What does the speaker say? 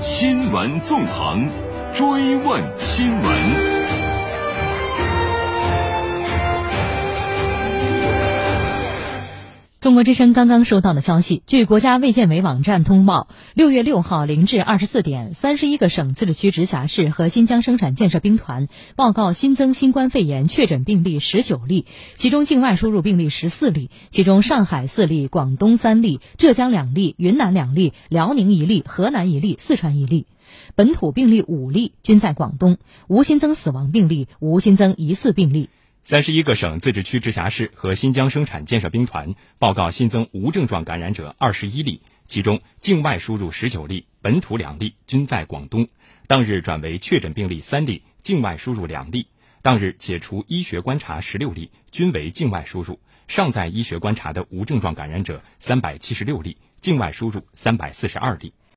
新闻纵横，追问新闻。中国之声刚刚收到的消息，据国家卫健委网站通报，六月六号零至二十四点，三十一个省、自治区、直辖市和新疆生产建设兵团报告新增新冠肺炎确诊病例十九例，其中境外输入病例十四例，其中上海四例，广东三例，浙江两例，云南两例，辽宁一例，河南一例，四川一例。本土病例五例，均在广东，无新增死亡病例，无新增疑似病例。三十一个省、自治区、直辖市和新疆生产建设兵团报告新增无症状感染者二十一例，其中境外输入十九例，本土两例，均在广东。当日转为确诊病例三例，境外输入两例。当日解除医学观察十六例，均为境外输入。尚在医学观察的无症状感染者三百七十六例，境外输入三百四十二例。